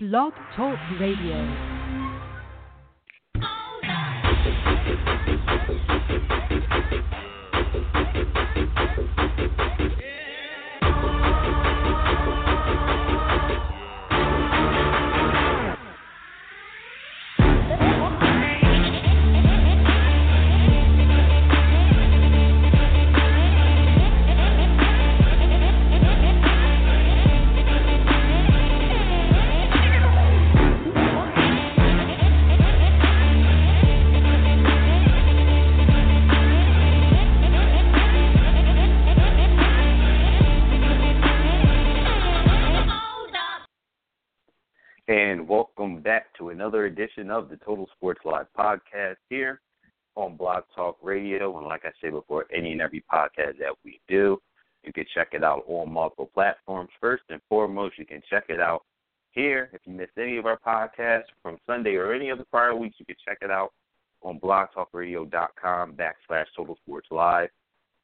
Blog Talk Radio. Another edition of the Total Sports Live podcast here on Blog Talk Radio. And like I said before, any and every podcast that we do, you can check it out on multiple platforms. First and foremost, you can check it out here. If you missed any of our podcasts from Sunday or any of the prior weeks, you can check it out on blogtalkradio.com backslash Total Sports Live.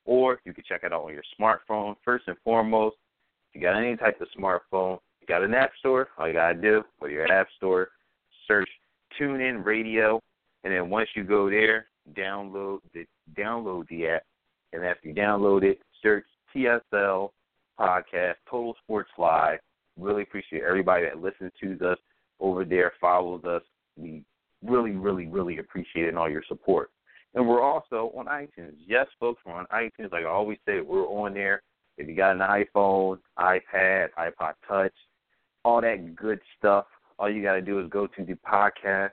Or you can check it out on your smartphone. First and foremost, if you got any type of smartphone, you got an app store, all you gotta do, go to your app store, search TuneIn Radio, and then once you go there, download the download the app, and after you download it, search TSL Podcast Total Sports Live. Really appreciate everybody that listens to us over there, follows us. We really, really, really appreciate it and all your support. And we're also on iTunes. Yes, folks, we're on iTunes. Like I always say, we're on there. If you got an iPhone, iPad, iPod Touch, all that good stuff. All you got to do is go to the podcast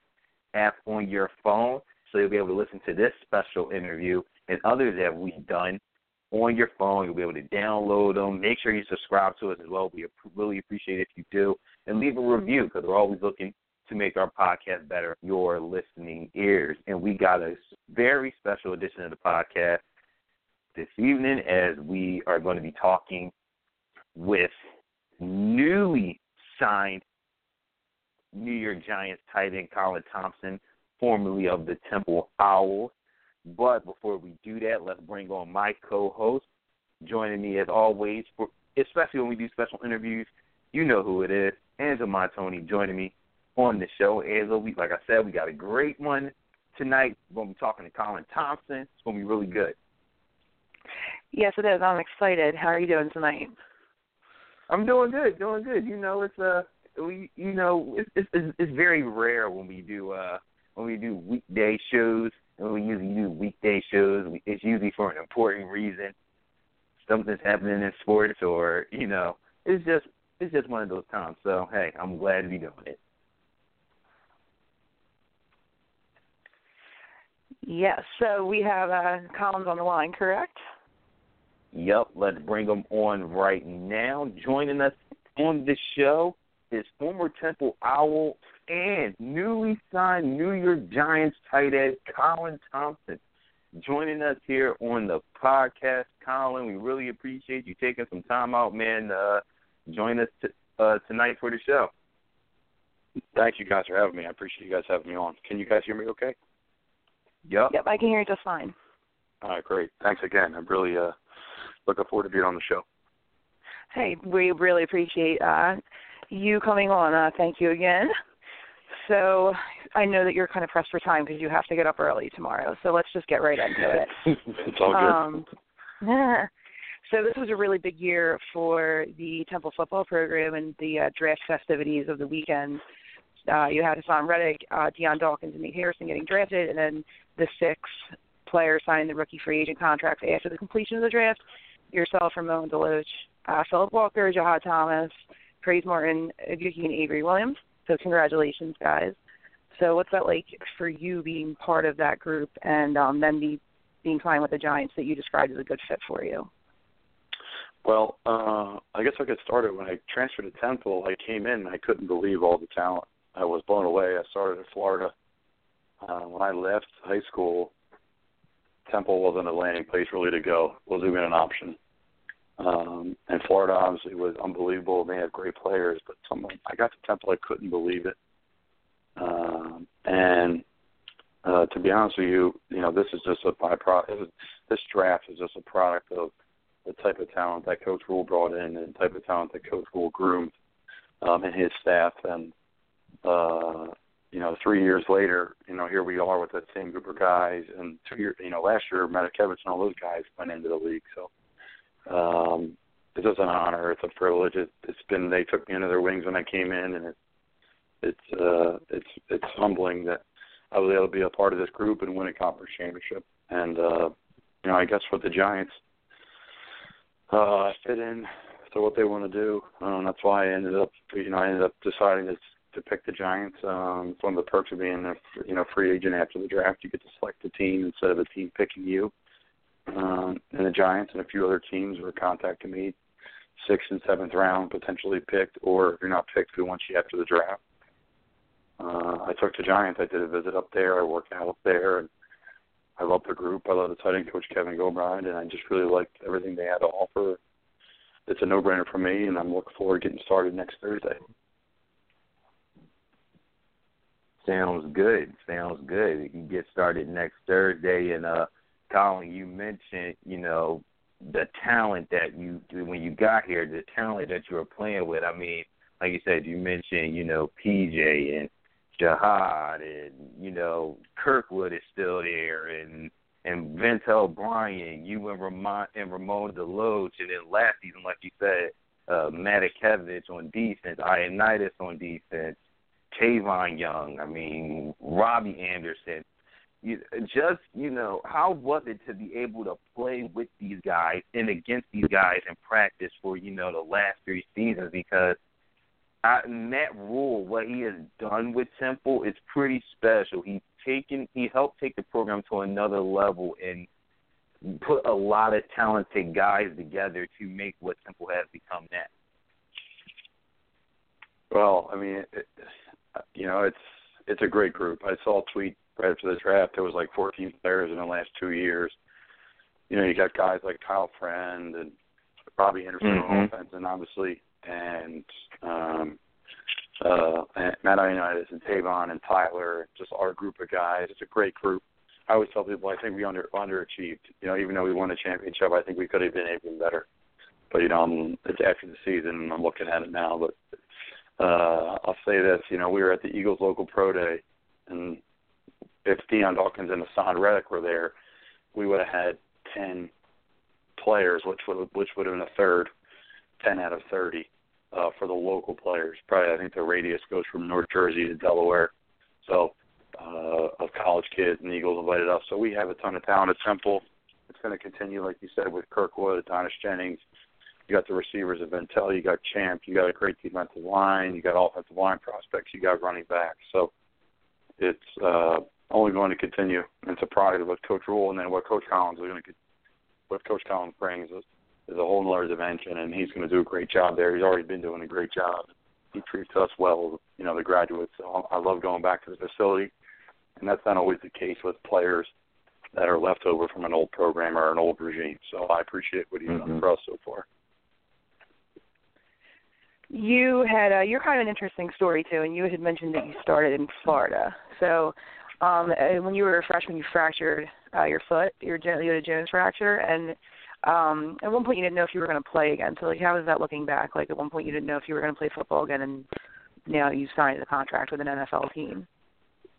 app on your phone, so you'll be able to listen to this special interview and others that we've done on your phone. You'll be able to download them. Make sure you subscribe to us as well. We really appreciate it if you do, and leave a review because we're always looking to make our podcast better your listening ears. And we got a very special edition of the podcast this evening as we are going to be talking with newly signed New York Giants tight end Colin Thompson, formerly of the Temple Owls. But before we do that, let's bring on my co-host, joining me as always, for, especially when we do special interviews. You know who it is, Angela Montoni, joining me on the show. Angela, we, like I said, we got a great one tonight. We're to be talking to Colin Thompson. It's to be really good. Yes, it is. I'm excited. How are you doing tonight? I'm doing good, doing good. You know, it's uh, we, you know, it's it's it's very rare when we do uh when we do weekday shows. When we usually do weekday shows, it's usually for an important reason. Something's happening in sports, or you know, it's just it's just one of those times. So hey, I'm glad to be doing it. Yes. So we have uh, Collins on the line, correct? Yep, let's bring him on right now. Joining us on the show is former Temple Owl and newly signed New York Giants tight end Colin Thompson. Joining us here on the podcast, Colin. We really appreciate you taking some time out, man. Uh, join us t- uh, tonight for the show. Thank you guys for having me. I appreciate you guys having me on. Can you guys hear me okay? Yep. Yep, I can hear you just fine. All right, great. Thanks again. I'm really uh, looking forward to being on the show. Hey, we really appreciate uh, you coming on. Uh, thank you again. So I know that you're kind of pressed for time because you have to get up early tomorrow. So let's just get right into it. it's all good. Um, so this was a really big year for the Temple football program and the uh, draft festivities of the weekend. Uh, you had Haason Reddick, uh, Dion Dawkins, and Nate Hairston getting drafted, and then the six players signed the rookie free agent contracts after the completion of the draft. Yourself, Romond Deloatch, uh, Philip Walker, Jahad Thomas, Praise Martin, Yuki, and Avery Williams. So congratulations, guys. So what's that like for you being part of that group and um, then be, being signed with the Giants that you described as a good fit for you? Well, uh, I guess I'll get started. When I transferred to Temple, I came in and I couldn't believe all the talent. I was blown away. I started in Florida. Uh, when I left high school, Temple wasn't a landing place really to go. wasn't even an option. Um, and Florida obviously was unbelievable. They had great players, but someone I got to Temple, I couldn't believe it. Um, and uh, to be honest with you, you know, this is just a byproduct. This draft is just a product of the type of talent that Coach Rhule brought in, and the type of talent that Coach Rhule groomed, um, and his staff. And uh, you know, three years later, you know, here we are with that same group of guys. And two years, you know, last year, Matakevich and all those guys went into the league. So um, it's just an honor. It's a privilege. It, it's been they took me under their wings when I came in, and it, it's uh, it's it's humbling that I was able to be a part of this group and win a conference championship. And uh, you know, I guess with the Giants, uh, fit in to what they want to do. Um, that's why I ended up, you know, I ended up deciding to to pick the Giants. Um, it's one of the perks of being a you know free agent after the draft. You get to select a team instead of a team picking you. Um, and the Giants and a few other teams were contacting me, sixth and seventh round potentially picked, or if you're not picked, we want you after the draft. Uh, I took the Giants. I did a visit up there. I worked out up there, and I love the group. I love the tight end coach Kevin Gilbride, and I just really liked everything they had to offer. It's a no-brainer for me, and I'm looking forward to getting started next Thursday. Sounds good. Sounds good. You can get started next Thursday. And uh, Colin, you mentioned, you know, the talent that you when you got here, the talent that you were playing with. I mean, like you said, you mentioned, you know, PJ and Jihad and you know Kirkwood is still there and and Ventel Bryant, you and Ramon and Romond Deloatch, and then last season, like you said, uh, Matakevich on defense, Ioannidis on defense, Tavon Young. I mean, Robbie Anderson. You, just you know, how was it to be able to play with these guys and against these guys in practice for you know the last three seasons? Because I, Matt Rhule, what he has done with Temple is pretty special. He's taken, he helped take the program to another level and put a lot of talented guys together to make what Temple has become now. Well, I mean, it, you know, it's it's a great group. I saw a tweet right after the draft. There was like 14 players in the last two years. You know, you got guys like Kyle Friend and Robbie Anderson mm-hmm. on offense, and obviously, and um, uh, and Matt Ioannidis and Tavon and Tyler, just our group of guys. It's a great group. I always tell people I think we under underachieved. You know, even though we won a championship, I think we could have been even better. But you know, I'm, it's after the season, and I'm looking at it now. But uh, I'll say this, you know, we were at the Eagles local pro day, and if Dion Dawkins and Haason Reddick were there, we would have had ten players, which would which would have been a third, ten out of thirty uh, for the local players. Probably, I think the radius goes from North Jersey to Delaware. So, uh, of college kids, and the Eagles invited us. So we have a ton of talent at Temple. It's going to continue, like you said, with Kirkwood, Adonis Jennings, you got the receivers of Ventel, you got Champ, you got a great defensive line, you got offensive line prospects, you got running backs. So it's uh, only going to continue. And it's a product of what Coach Rhule and then what Coach Collins is going to what Coach Collins brings is, is a whole other dimension, and he's going to do a great job there. He's already been doing a great job. He treats us well, you know, the graduates. So I love going back to the facility, and that's not always the case with players that are left over from an old program or an old regime. So I appreciate what he's mm-hmm. done for us so far you had a, you're kind of an interesting story too, and you had mentioned that you started in Florida. So, um, when you were a freshman, you fractured uh, your foot, your you had a Jones fracture, and um, at one point you didn't know if you were going to play again. So, like, how was that looking back? Like, at one point you didn't know if you were going to play football again, and now you signed a contract with an NFL team.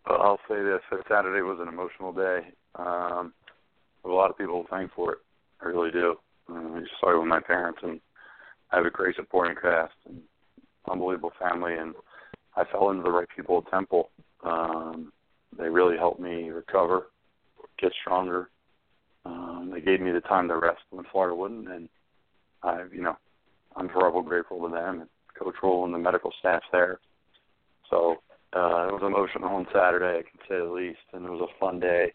Well, I'll say this: Saturday was an emotional day. Um, a lot of people thank for it. I really do. Um, I just started with my parents and I have a great supporting cast and unbelievable family, and I fell into the right people at Temple. Um, they really helped me recover, get stronger. Um, they gave me the time to rest when Florida wouldn't, and I, you know, I'm forever grateful to them and Coach Rhule and the medical staff there. So uh, it was emotional on Saturday, I can say the least, and it was a fun day.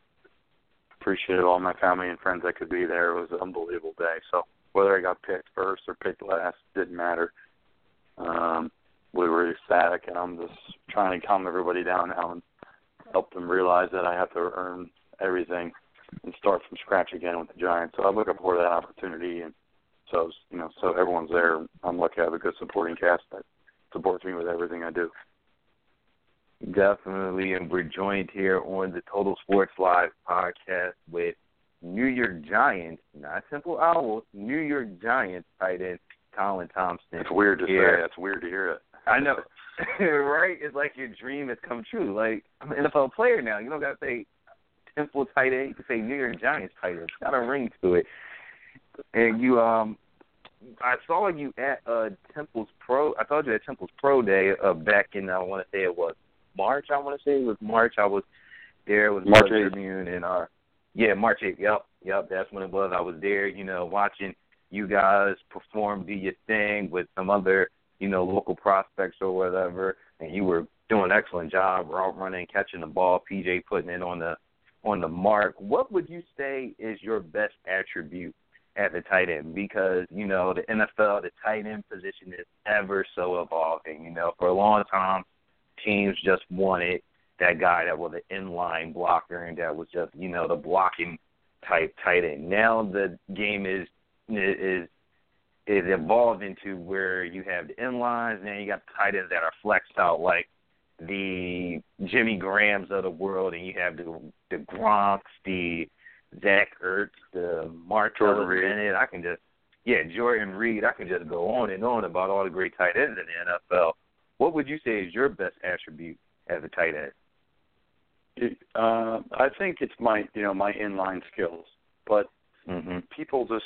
Appreciated all my family and friends that could be there. It was an unbelievable day. So whether I got picked first or picked last didn't matter. Um, we were ecstatic, and I'm just trying to calm everybody down now and help them realize that I have to earn everything and start from scratch again with the Giants. So I'm looking forward to that opportunity, and so you know, so everyone's there. I'm lucky I have a good supporting cast that supports me with everything I do. Definitely, and we're joined here on the Total Sports Live podcast with New York Giants, not Temple Owls, New York Giants tight end Colin Thompson. It's weird to here. say. It's weird to hear it. I know, right? It's like your dream has come true. Like I'm an NFL player now. You don't got to say Temple tight end. You can say New York Giants tight end. It's got a ring to it. And you, um, I saw you at uh Temple's Pro. I saw you at Temple's Pro Day uh, back in. I want to say it was March. I want to say it was March. I was there with March Tribune and our yeah March 8th. Yep, yep. That's when it was. I was there. You know, watching you guys perform, do your thing with some other you know local prospects or whatever, and you were doing an excellent job route running, catching the ball. PJ putting it on the on the mark. What would you say is your best attribute at the tight end? Because you know the NFL, the tight end position is ever so evolving. You know, for a long time, teams just wanted that guy that was an inline blocker and that was just you know the blocking type tight end. Now the game is is is evolved into where you have the inlines, and then you got the tight ends that are flexed out like the Jimmy Grahams of the world, and you have the the Gronks, the Zach Ertz, the Martellus Bennett. I can just yeah, Jordan Reed. I can just go on and on about all the great tight ends in the NFL. What would you say is your best attribute as a tight end? It, uh, I think it's my you know my inline skills, but mm-hmm. people just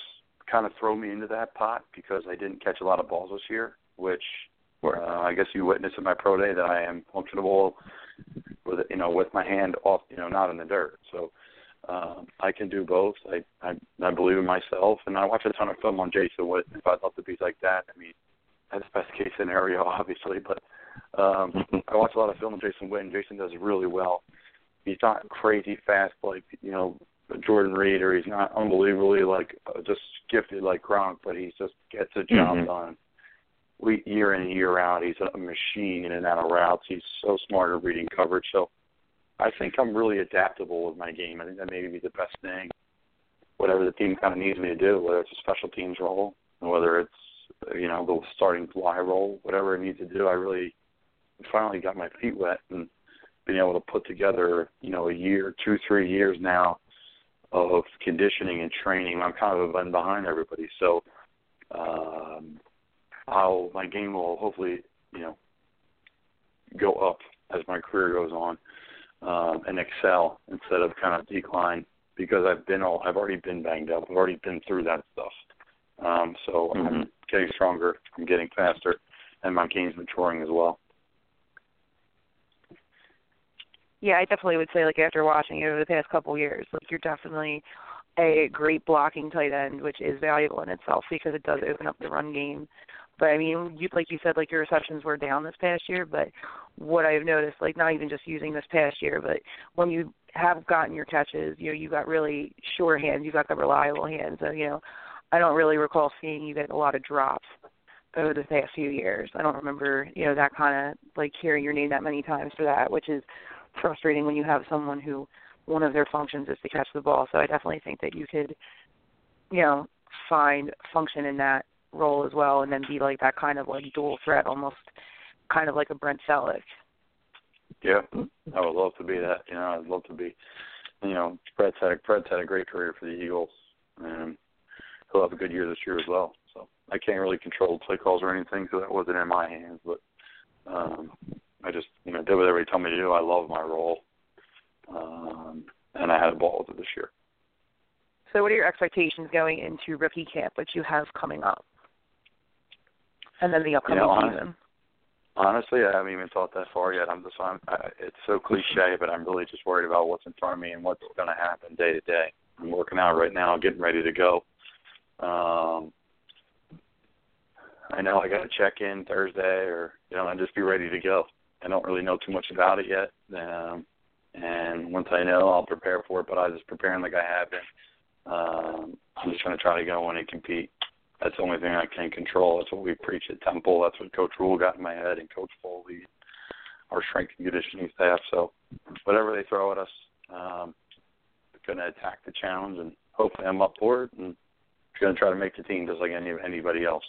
kind of throw me into that pot because I didn't catch a lot of balls this year, which uh, I guess you witnessed in my pro day that I am functional with you know with my hand off you know not in the dirt. So um, I can do both. I, I I believe in myself, and I watch a ton of film on Jason Witten. If I'd love to be like that, I mean that's best case scenario, obviously. But um, I watch a lot of film on Jason Witten. Jason does really well. He's not crazy fast like you know Jordan Reed, or he's not unbelievably like uh, just gifted like Gronk, but he just gets the job Mhm. done. We year in and year out, he's a machine in and out of routes. He's so smart at reading coverage. So I think I'm really adaptable with my game. I think that may be the best thing. Whatever the team kind of needs me to do, whether it's a special teams role, whether it's you know the starting fly role, whatever it needs to do, I really finally got my feet wet and been able to put together you know a year, two, three years now of conditioning and training. I'm kind of been behind everybody, so um, I'll my game will hopefully you know go up as my career goes on um, and excel instead of kind of decline because I've been all I've already been banged up. I've already been through that stuff. Um, so Mhm. I'm getting stronger. I'm getting faster, and my game's maturing as well. Yeah, I definitely would say like after watching you over the past couple years, like you're definitely a great blocking tight end, which is valuable in itself because it does open up the run game. But I mean, you like you said, like your receptions were down this past year. But what I've noticed, like not even just using this past year, but when you have gotten your catches, you know, you got really sure hands, you got the reliable hands. So you know, I don't really recall seeing you get a lot of drops over the past few years. I don't remember, you know, that kind of like hearing your name that many times for that, which is frustrating when you have someone who one of their functions is to catch the ball. So I definitely think that you could, you know, find function in that role as well, and then be like that kind of like dual threat, almost kind of like a Brent Celek. Yeah, I would love to be that. You know, I'd love to be. You know, Fred's had a, Fred's had a great career for the Eagles, and he'll have a good year this year as well. So I can't really control play calls or anything, so that wasn't in my hands. But um, I just, you know, did what everybody told me to do. I love my role, um, and I had a ball with it this year. So what are your expectations going into rookie camp, which you have coming up, and then the upcoming You know, I- season? Honestly, I haven't even thought that far yet. I'm just, I'm, I, it's so cliche, but I'm really just worried about what's in front of me and what's going to happen day to day. I'm working out right now, getting ready to go. Um, I know I got to check in Thursday, or you know, and just be ready to go. I don't really know too much about it yet, um, and once I know, I'll prepare for it. But I was just preparing like I have been. Um, I'm just going to try to go in and compete. That's the only thing I can control. That's what we preach at Temple. That's what Coach Rhule got in my head, and Coach Foley, our strength and conditioning staff. So, whatever they throw at us, um, going to attack the challenge, and hopefully I'm up for it, and going to try to make the team just like any anybody else.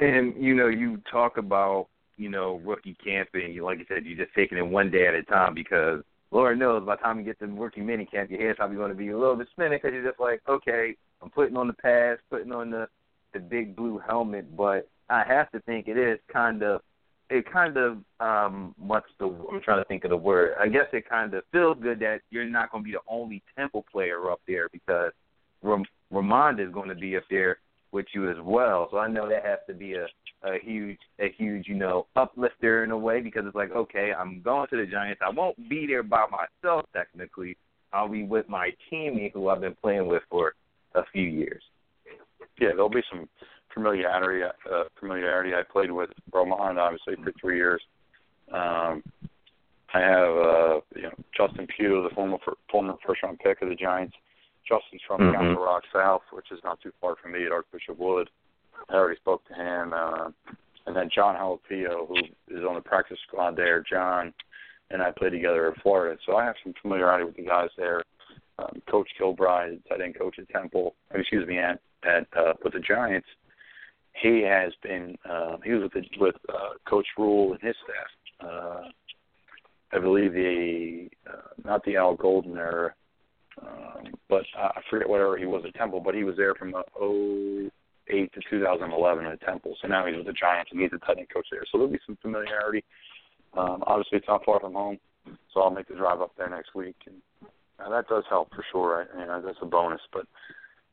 And you know, you talk about you know rookie camp, and you, like you said, you're just taking it one day at a time because Lord knows by the time you get to rookie mini camp, your head's probably going to be a little bit spinning because you're just like, okay, I'm putting on the pads, putting on the the big blue helmet, but I have to think it is kind of it kind of um what's the I'm trying to think of the word. I guess it kind of feels good that you're not going to be the only Temple player up there because Ram- Ramond is going to be up there with you as well. So I know that has to be a a huge a huge you know uplifter in a way because it's like okay I'm going to the Giants. I won't be there by myself technically. I'll be with my teammate who I've been playing with for a few years. Yeah, there'll be some familiarity. Uh, familiarity. I played with Ramond obviously for three years. Um, I have uh, you know Justin Pugh, the former former first round pick of the Giants. Justin's from mm-hmm. Council Rock South, which is not too far from me at Archbishop Wood. I already spoke to him. Uh, and then John Halapio, who is on the practice squad there. John and I played together in Florida, so I have some familiarity with the guys there. Um, coach Gilbride, tight end coach at Temple, excuse me, at at uh, with the Giants. He has been uh, he was with the, with uh, Coach Rhule and his staff. Uh, I believe the uh, not the Al Golden era, um, but I forget whatever he was at Temple, but he was there from uh, 08 to 2011 at Temple. So now he's with the Giants and he's the tight end coach there. So there'll be some familiarity. Um, obviously, it's not far from home, so I'll make the drive up there next week, and uh, that does help for sure. I, you know, that's a bonus, but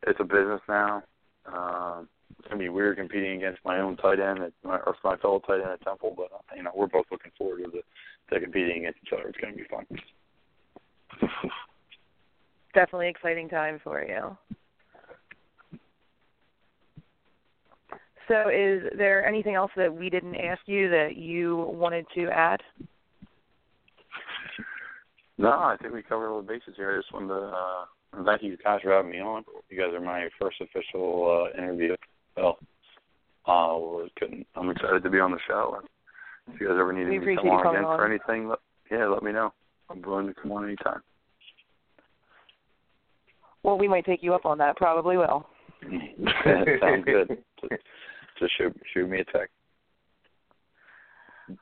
it's a business now. Um, it's gonna be weird competing against my own tight end at, or my fellow tight end at Temple, but uh, you know, we're both looking forward to the to competing against each other. It's gonna be fun. Definitely exciting time for you. So, is there anything else that we didn't ask you that you wanted to add? No, I think we covered all the bases here. I just wanted to uh, thank you guys for having me on. You guys are my first official uh, interview. Well, uh, couldn't, I'm excited to be on the show. If you guys ever need me to come on again on. for anything, let, yeah, let me know. I'm willing to come on anytime. Well, we might take you up on that. Probably will. Sounds good. Just, shoot shoot me a text.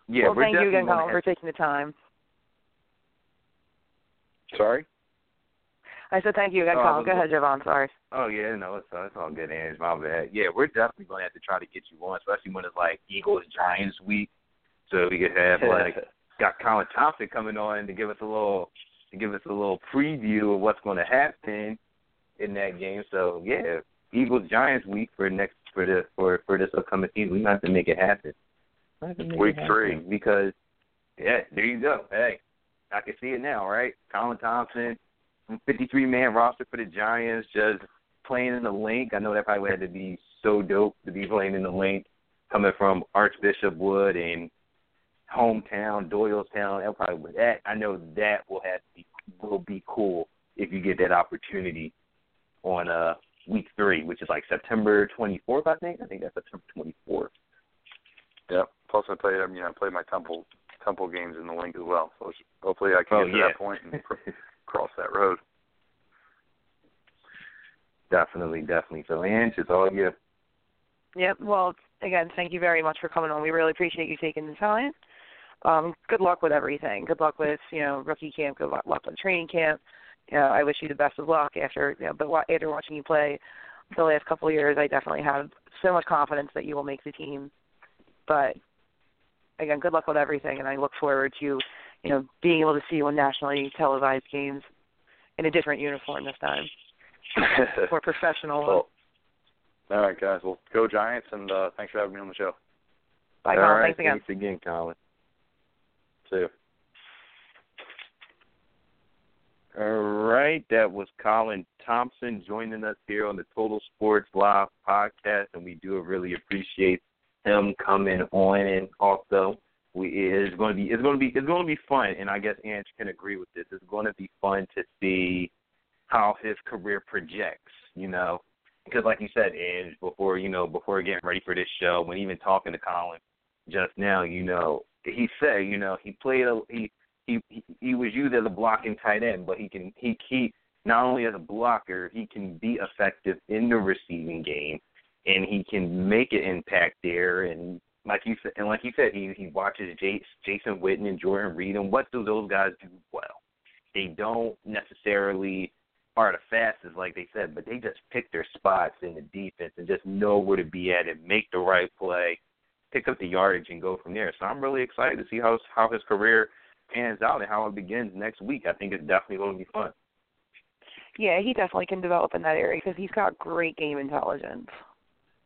Yeah, well, thank you again, Colin, for taking the time. Sorry. I said thank you again, oh, Colin. Go ahead, Javon. Sorry. Oh yeah, no, it's, it's all good, Ange. My bad. Yeah, we're definitely going to have to try to get you on, especially when it's like Eagles Giants week, so we could have like got Colin Thompson coming on to give us a little to give us a little preview of what's going to happen in that game. So yeah, Eagles Giants week for next for the for for this upcoming season. We have to make it happen. Week it three because yeah, there you go. Hey, I can see it now, right? Colin Thompson, 53 man roster for the Giants, just playing in the Linc. I know that probably had to be so dope to be playing in the Linc, coming from Archbishop Wood and hometown, Doylestown. That probably that I know that will have to be will be cool if you get that opportunity on uh week three, which is like September 24th, I think. I think that's September 24th. Yep. Plus, I played. I mean, I played my Temple Temple games in the Linc as well. So hopefully, I can oh, get to yeah. that point and cross that road. Definitely, definitely. So, Ange, it's all you. Yep. Well, again, thank you very much for coming on. We really appreciate you taking the time. Um, good luck with everything. Good luck with you know rookie camp. Good luck with training camp. You know, I wish you the best of luck after you know, but after watching you play the last couple of years, I definitely have so much confidence that you will make the team. But again, good luck with everything, and I look forward to you know being able to see you on nationally televised games in a different uniform this time, more professional. Well, all right, guys. Well, go Giants, and uh, thanks for having me on the show. Bye, All Colin. Right, thanks again. Thanks again, Colin. See you. All right, that was Colin Thompson joining us here on the Total Sports Live podcast, and we do really appreciate him coming on. And also, we it's going to be it's going to be it's going to be fun, and I guess Ange can agree with this. It's going to be fun to see how his career projects. You know, because like you said, Ange, before you know before getting ready for this show, when even talking to Colin just now, you know, he said, you know, he played a he he he was used as a blocking tight end, but he can he he not only as a blocker, he can be effective in the receiving game, and he can make an impact there. And like you said, and like you said, he he watches J, Jason Witten and Jordan Reed, and what do those guys do well? They don't necessarily are the fastest, like they said, but they just pick their spots in the defense and just know where to be at and make the right play pick up the yardage and go from there. So I'm really excited to see how how his career pans out and how it begins next week. I think it's definitely going to be fun. Yeah, he definitely can develop in that area because he's got great game intelligence.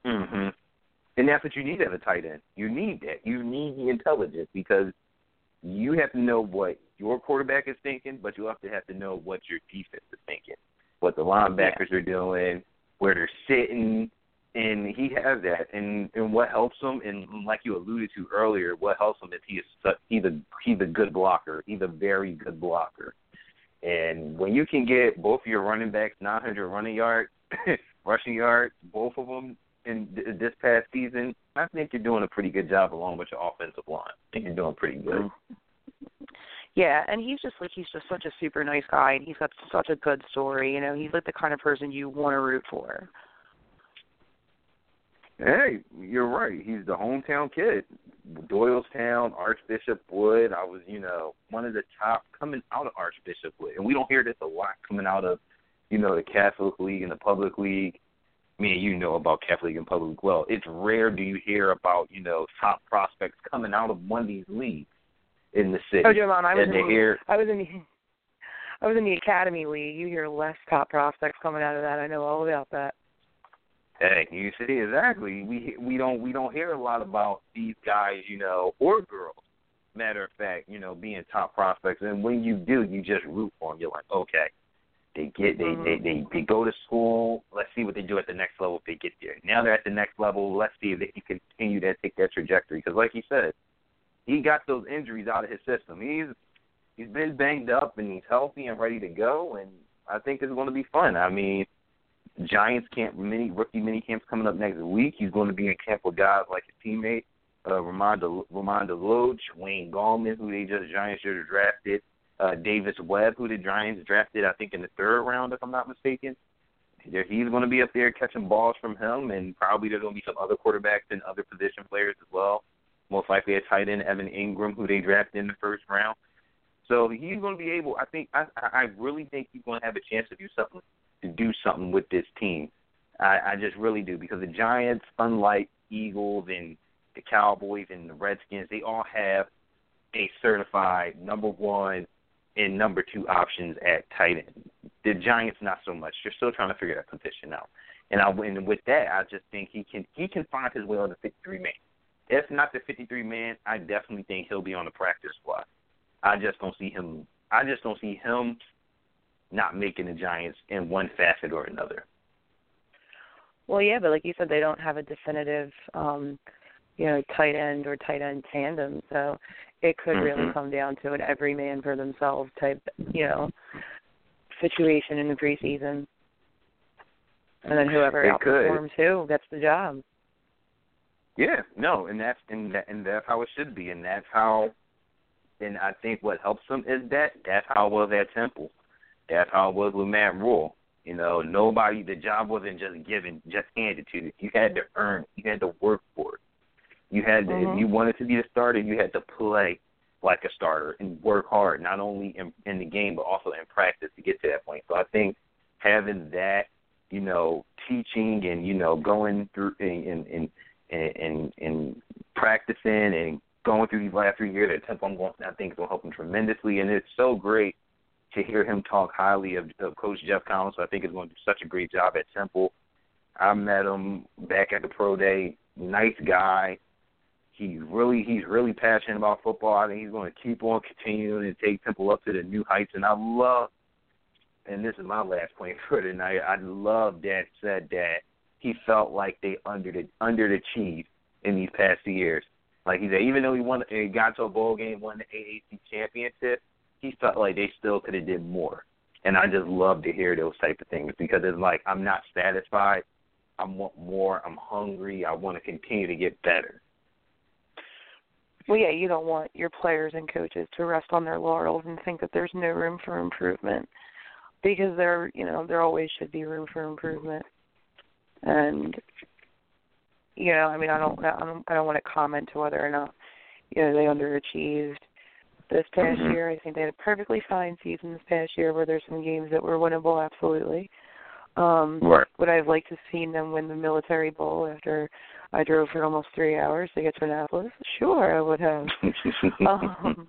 Mhm. And that's what you need as a tight end. You need that. You need the intelligence because you have to know what your quarterback is thinking, but you also have to know what your defense is thinking, what the linebackers yeah. are doing, where they're sitting, and he has that. And and what helps him, and like you alluded to earlier, what helps him is he is he's a he's a good blocker. He's a very good blocker. And when you can get both of your running backs 900 running yards, rushing yards, both of them in this past season, I think you're doing a pretty good job along with your offensive line. I think you're doing pretty good. Mm-hmm. Yeah, and he's just like he's just such a super nice guy, and he's got such a good story. You know, he's like the kind of person you want to root for. Hey, you're right. He's the hometown kid. Doylestown, Archbishop Wood. I was, you know, one of the top coming out of Archbishop Wood. And we don't hear this a lot coming out of, you know, the Catholic League and the Public League. Me and you know about Catholic and Public well. It's rare do you hear about, you know, top prospects coming out of one of these leagues in the city. Oh, Jamon, I was and in the, hear, I was in the I was in the Academy League. You hear less top prospects coming out of that. I know all about that. Hey, you see exactly. We we don't we don't hear a lot about these guys, you know, or girls. Matter of fact, you know, being top prospects, and when you do, you just root for them. You're like, okay, they get they mm-hmm. they they they go to school. Let's see what they do at the next level if they get there. Now they're at the next level. Let's see if they can continue to take that trajectory. Because, like you said, he got those injuries out of his system. He's he's been banged up and he's healthy and ready to go. And I think it's going to be fun. I mean, Giants camp mini rookie mini camps coming up next week. He's going to be in camp with guys like his teammate uh, Ramondo Ramondo Loach, Wayne Gallman, who they just Giants have drafted, uh, Davis Webb, who the Giants drafted, I think in the third round, if I'm not mistaken. He's going to be up there catching balls from him, and probably there's going to be some other quarterbacks and other position players as well. Most likely a tight end, Evan Engram, who they drafted in the first round. So he's going to be able. I think. I I really think he's going to have a chance to do something to do something with this team. I, I just really do because the Giants, unlike Eagles and the Cowboys and the Redskins, they all have a certified number one and number two options at tight end. The Giants not so much. They're still trying to figure that position out. And I and with that, I just think he can he can find his way on the 53 man. If not the 53 man, I definitely think he'll be on the practice squad. I just don't see him. I just don't see him not making the Giants in one facet or another. Well, yeah, but like you said, they don't have a definitive, um, you know, tight end or tight end tandem. So it could mm-hmm. really come down to an every man for themselves type, you know, situation in the preseason. And then whoever it outperforms could. who gets the job. Yeah, no, and that's and that, and that's how it should be, and that's how. And I think what helps them is that that's how it was at Temple. That's how it was with Matt Rhule. You know, nobody. The job wasn't just given, just handed to you. You had to earn. You had to work for it. You had to. Mm-hmm. If you wanted to be a starter, you had to play like a starter and work hard, not only in, in the game but also in practice to get to that point. So I think having that, you know, teaching and you know going through and and and, and, and practicing and going through these last three years at Temple, I'm going, I think is going to help him tremendously. And it's so great to hear him talk highly of, of Coach Geoff Collins. I think he's going to do such a great job at Temple. I met him back at the pro day. Nice guy. He's really he's really passionate about football. I think he's going to keep on continuing to take Temple up to the new heights. And I love, and this is my last point for tonight. I love that said that he felt like they under the under the cheese in these past years. Like he said, even though he won, he got to a bowl game, won the AAC championship, he felt like they still could have did more. And I just love to hear those type of things because it's like I'm not satisfied. I want more. I'm hungry. I want to continue to get better. Well, yeah, you don't want your players and coaches to rest on their laurels and think that there's no room for improvement because there, you know, there always should be room for improvement. And you know, I mean, I don't, I don't, I don't want to comment to whether or not you know they underachieved this past mm-hmm. year. I think they had a perfectly fine season this past year where there's some games that were winnable, absolutely. Um, Right. Would I have liked to have seen them win the Military Bowl after I drove for almost three hours to get to Annapolis? Sure, I would have. um,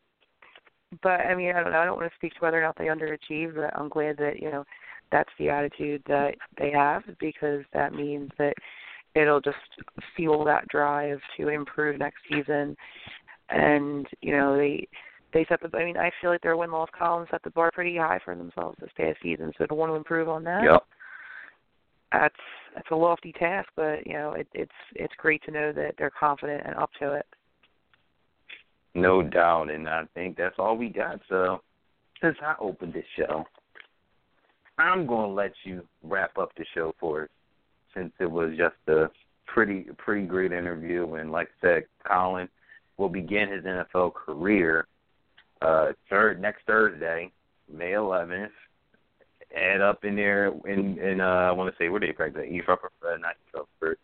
but I mean, I don't know. I don't want to speak to whether or not they underachieved, but I'm glad that you know that's the attitude that they have because that means that it'll just fuel that drive to improve next season. And you know they they set the. I mean, I feel like their win loss column set the bar pretty high for themselves this past season, so to want to improve on that. Yep. That's that's a lofty task, but you know it, it's it's great to know that they're confident and up to it. No doubt, and I think that's all we got. So, since I opened this show, I'm going to let you wrap up the show for us, since it was just a pretty pretty great interview. And like I said, Colin will begin his NFL career uh third next Thursday, May 11th. And up in there in in uh I want to say where they practice East Rutherford, uh, not East Rutherford,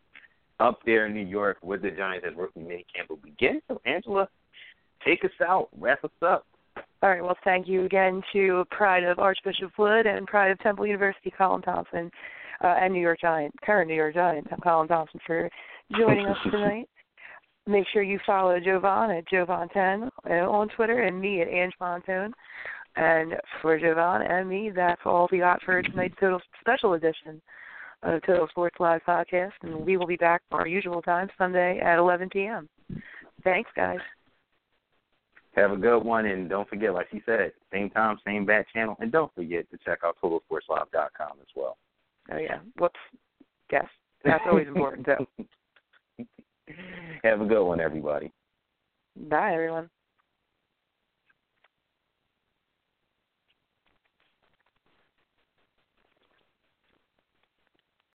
up there in New York with the Giants as rookie mini camp will begin. So Angela, take us out, wrap us up. All right. Well, thank you again to Pride of Archbishop Wood and Pride of Temple University, Colin Thompson, uh, and New York Giant, current New York Giant, Colin Thompson, for joining us tonight. Make sure you follow Jovan at Jovan10 on Twitter and me at Ange Montone. And for Jovan and me, that's all we got for tonight's Total Special Edition of Total Sports Live podcast. And we will be back our usual time, Sunday at 11 p.m. Thanks, guys. Have a good one, and don't forget, like she said, same time, same bat channel, and don't forget to check out TotalSportsLive.com as well. Oh yeah. Whoops. Yes. That's always important too. Have a good one, everybody. Bye everyone.